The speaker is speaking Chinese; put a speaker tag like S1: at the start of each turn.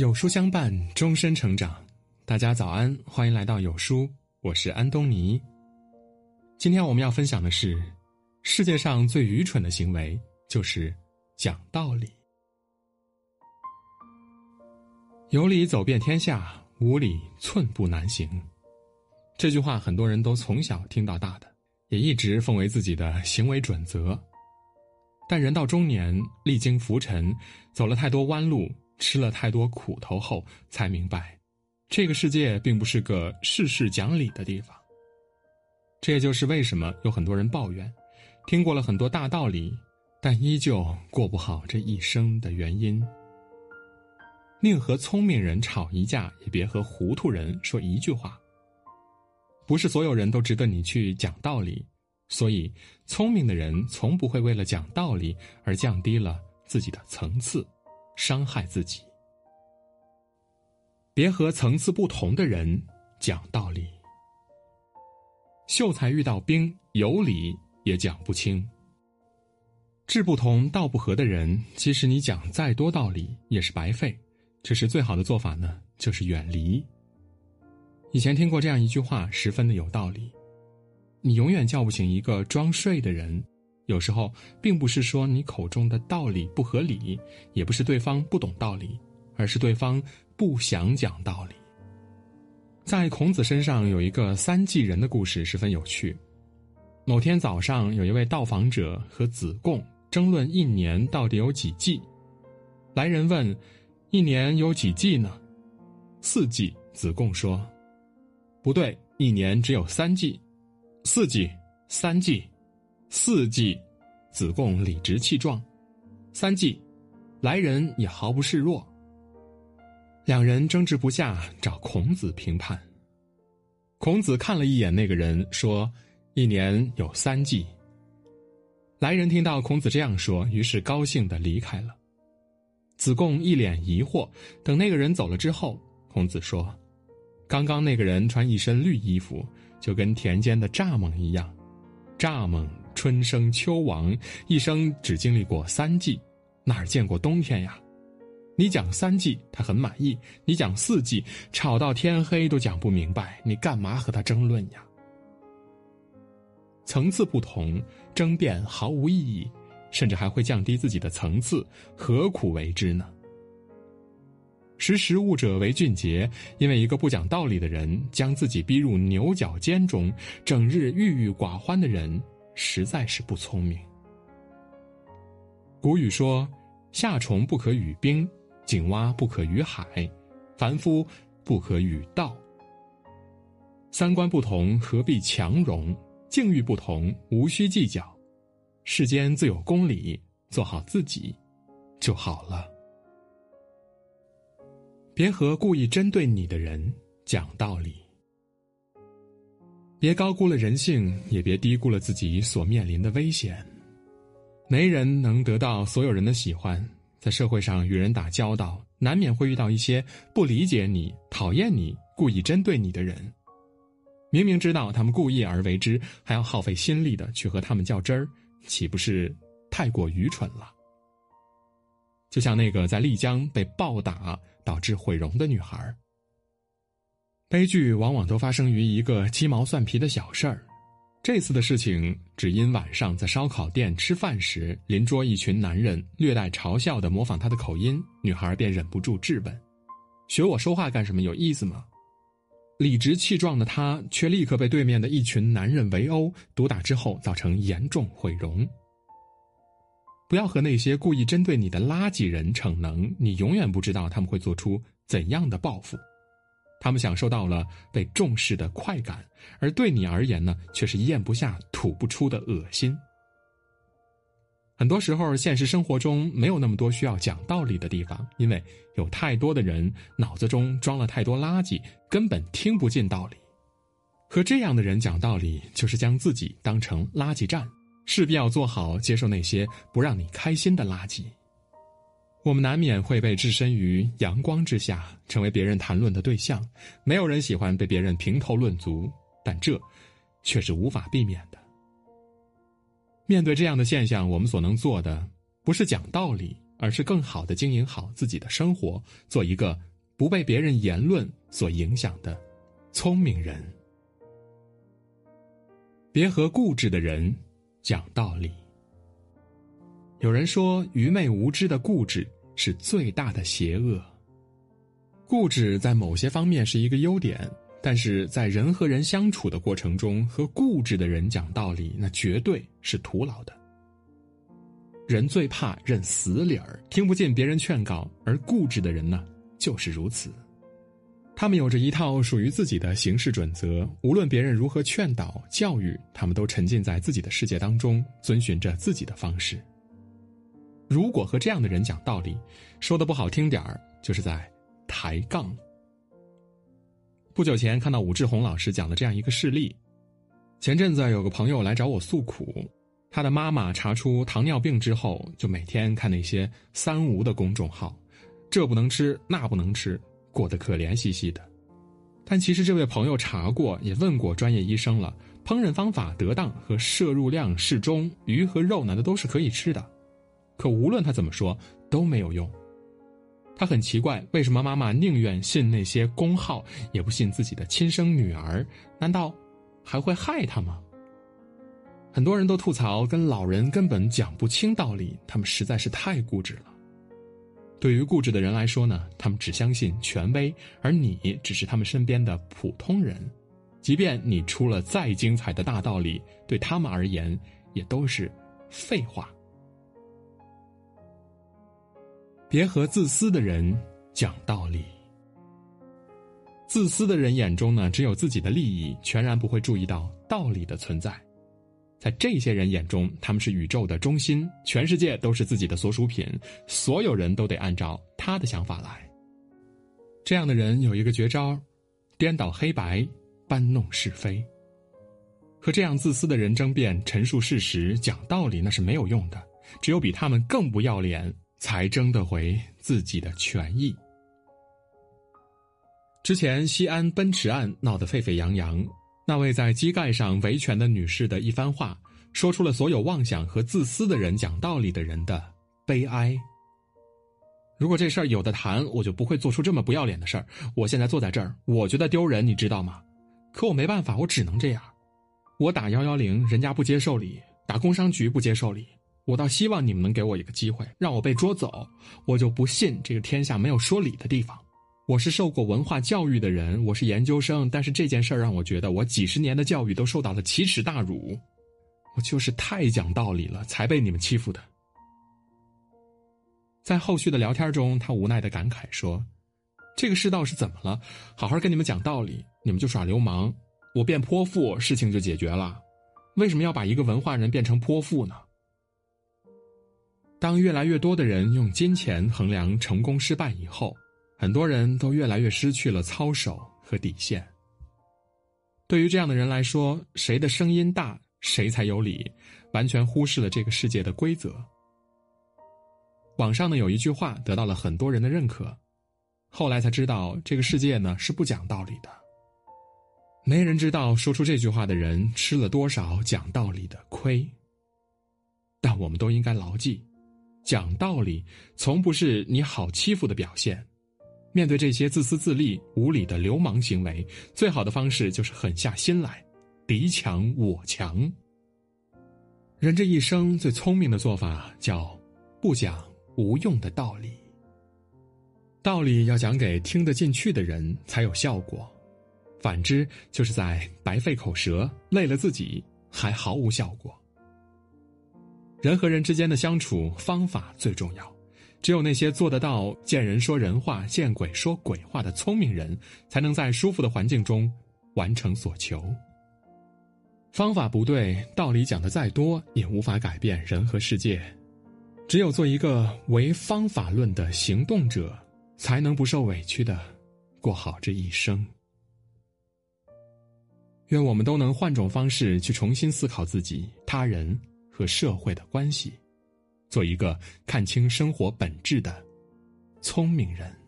S1: 有书相伴，终身成长。大家早安，欢迎来到有书，我是安东尼。今天我们要分享的是，世界上最愚蠢的行为就是讲道理。有理走遍天下，无理寸步难行。这句话很多人都从小听到大的，也一直奉为自己的行为准则。但人到中年，历经浮沉，走了太多弯路。吃了太多苦头后，才明白，这个世界并不是个事事讲理的地方。这也就是为什么有很多人抱怨，听过了很多大道理，但依旧过不好这一生的原因。宁和聪明人吵一架，也别和糊涂人说一句话。不是所有人都值得你去讲道理，所以聪明的人从不会为了讲道理而降低了自己的层次。伤害自己，别和层次不同的人讲道理。秀才遇到兵，有理也讲不清。志不同道不合的人，即使你讲再多道理也是白费。这时最好的做法呢，就是远离。以前听过这样一句话，十分的有道理：你永远叫不醒一个装睡的人。有时候，并不是说你口中的道理不合理，也不是对方不懂道理，而是对方不想讲道理。在孔子身上有一个三季人的故事，十分有趣。某天早上，有一位到访者和子贡争论一年到底有几季。来人问：“一年有几季呢？”四季。子贡说：“不对，一年只有三季。四季，三季。”四季，子贡理直气壮；三季，来人也毫不示弱。两人争执不下，找孔子评判。孔子看了一眼那个人，说：“一年有三季。”来人听到孔子这样说，于是高兴的离开了。子贡一脸疑惑。等那个人走了之后，孔子说：“刚刚那个人穿一身绿衣服，就跟田间的蚱蜢一样，蚱蜢。”春生秋亡，一生只经历过三季，哪儿见过冬天呀？你讲三季，他很满意；你讲四季，吵到天黑都讲不明白。你干嘛和他争论呀？层次不同，争辩毫无意义，甚至还会降低自己的层次，何苦为之呢？识时务者为俊杰，因为一个不讲道理的人，将自己逼入牛角尖中，整日郁郁寡欢的人。实在是不聪明。古语说：“夏虫不可语冰，井蛙不可语海，凡夫不可语道。”三观不同，何必强融？境遇不同，无需计较。世间自有公理，做好自己就好了。别和故意针对你的人讲道理。别高估了人性，也别低估了自己所面临的危险。没人能得到所有人的喜欢，在社会上与人打交道，难免会遇到一些不理解你、讨厌你、故意针对你的人。明明知道他们故意而为之，还要耗费心力的去和他们较真儿，岂不是太过愚蠢了？就像那个在丽江被暴打导致毁容的女孩。悲剧往往都发生于一个鸡毛蒜皮的小事儿。这次的事情只因晚上在烧烤店吃饭时，邻桌一群男人略带嘲笑的模仿他的口音，女孩便忍不住质问：“学我说话干什么？有意思吗？”理直气壮的他却立刻被对面的一群男人围殴，毒打之后造成严重毁容。不要和那些故意针对你的垃圾人逞能，你永远不知道他们会做出怎样的报复。他们享受到了被重视的快感，而对你而言呢，却是咽不下、吐不出的恶心。很多时候，现实生活中没有那么多需要讲道理的地方，因为有太多的人脑子中装了太多垃圾，根本听不进道理。和这样的人讲道理，就是将自己当成垃圾站，势必要做好接受那些不让你开心的垃圾。我们难免会被置身于阳光之下，成为别人谈论的对象。没有人喜欢被别人评头论足，但这却是无法避免的。面对这样的现象，我们所能做的不是讲道理，而是更好的经营好自己的生活，做一个不被别人言论所影响的聪明人。别和固执的人讲道理。有人说，愚昧无知的固执是最大的邪恶。固执在某些方面是一个优点，但是在人和人相处的过程中，和固执的人讲道理，那绝对是徒劳的。人最怕认死理儿，听不进别人劝告，而固执的人呢，就是如此。他们有着一套属于自己的行事准则，无论别人如何劝导、教育，他们都沉浸在自己的世界当中，遵循着自己的方式。如果和这样的人讲道理，说的不好听点儿，就是在抬杠。不久前看到武志红老师讲了这样一个事例，前阵子有个朋友来找我诉苦。他的妈妈查出糖尿病之后，就每天看那些“三无”的公众号，这不能吃，那不能吃，过得可怜兮兮的。但其实这位朋友查过，也问过专业医生了，烹饪方法得当和摄入量适中，鱼和肉呢，那都是可以吃的。可无论他怎么说，都没有用。他很奇怪，为什么妈妈宁愿信那些公号，也不信自己的亲生女儿？难道还会害他吗？很多人都吐槽，跟老人根本讲不清道理，他们实在是太固执了。对于固执的人来说呢，他们只相信权威，而你只是他们身边的普通人。即便你出了再精彩的大道理，对他们而言也都是废话。别和自私的人讲道理。自私的人眼中呢，只有自己的利益，全然不会注意到道理的存在。在这些人眼中，他们是宇宙的中心，全世界都是自己的所属品，所有人都得按照他的想法来。这样的人有一个绝招：颠倒黑白，搬弄是非。和这样自私的人争辩、陈述事实、讲道理，那是没有用的。只有比他们更不要脸，才争得回自己的权益。之前西安奔驰案闹得沸沸扬扬。那位在机盖上维权的女士的一番话，说出了所有妄想和自私的人讲道理的人的悲哀。如果这事儿有的谈，我就不会做出这么不要脸的事儿。我现在坐在这儿，我觉得丢人，你知道吗？可我没办法，我只能这样。我打幺幺零，人家不接受理；打工商局不接受理。我倒希望你们能给我一个机会，让我被捉走。我就不信这个天下没有说理的地方。我是受过文化教育的人，我是研究生，但是这件事儿让我觉得我几十年的教育都受到了奇耻大辱，我就是太讲道理了，才被你们欺负的。在后续的聊天中，他无奈的感慨说：“这个世道是怎么了？好好跟你们讲道理，你们就耍流氓，我变泼妇，事情就解决了。为什么要把一个文化人变成泼妇呢？”当越来越多的人用金钱衡量成功失败以后。很多人都越来越失去了操守和底线。对于这样的人来说，谁的声音大，谁才有理，完全忽视了这个世界的规则。网上呢有一句话得到了很多人的认可，后来才知道这个世界呢是不讲道理的。没人知道说出这句话的人吃了多少讲道理的亏。但我们都应该牢记，讲道理从不是你好欺负的表现。面对这些自私自利、无理的流氓行为，最好的方式就是狠下心来，敌强我强。人这一生最聪明的做法叫不讲无用的道理。道理要讲给听得进去的人才有效果，反之就是在白费口舌，累了自己还毫无效果。人和人之间的相处方法最重要。只有那些做得到见人说人话、见鬼说鬼话的聪明人，才能在舒服的环境中完成所求。方法不对，道理讲的再多，也无法改变人和世界。只有做一个唯方法论的行动者，才能不受委屈的过好这一生。愿我们都能换种方式去重新思考自己、他人和社会的关系。做一个看清生活本质的聪明人。